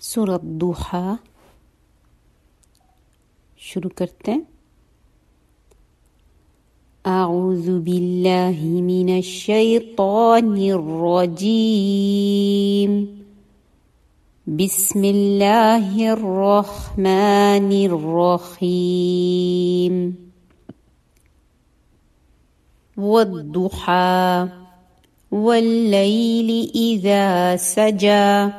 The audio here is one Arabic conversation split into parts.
सूरत दुहा शुरू करते हैं أعوذ بالله من الشيطان الرجيم بسم الله الرحمن الرحيم والضحى والليل إذا سجى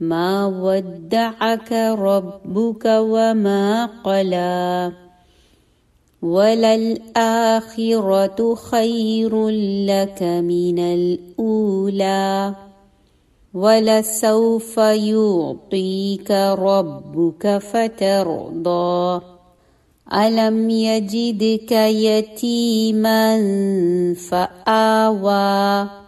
ما ودعك ربك وما قلى. وللآخرة خير لك من الأولى. ولسوف يعطيك ربك فترضى. ألم يجدك يتيما فآوى.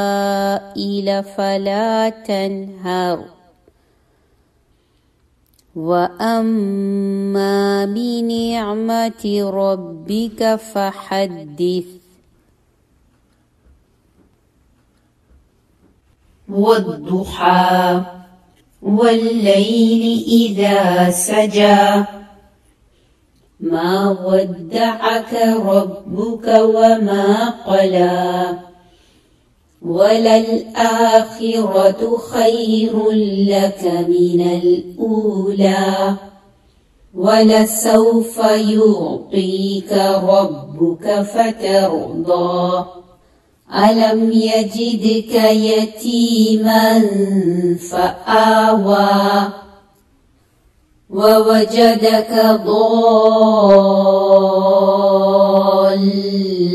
فلا تنهر. وأما بنعمة ربك فحدث. والضحى والليل إذا سجى. ما ودعك ربك وما قلى. وللآخرة خير لك من الأولى ولسوف يعطيك ربك فترضى. ألم يجدك يتيما فآوى ووجدك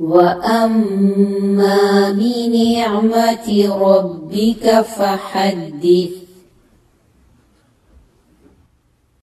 وأما بنعمة ربك فحدث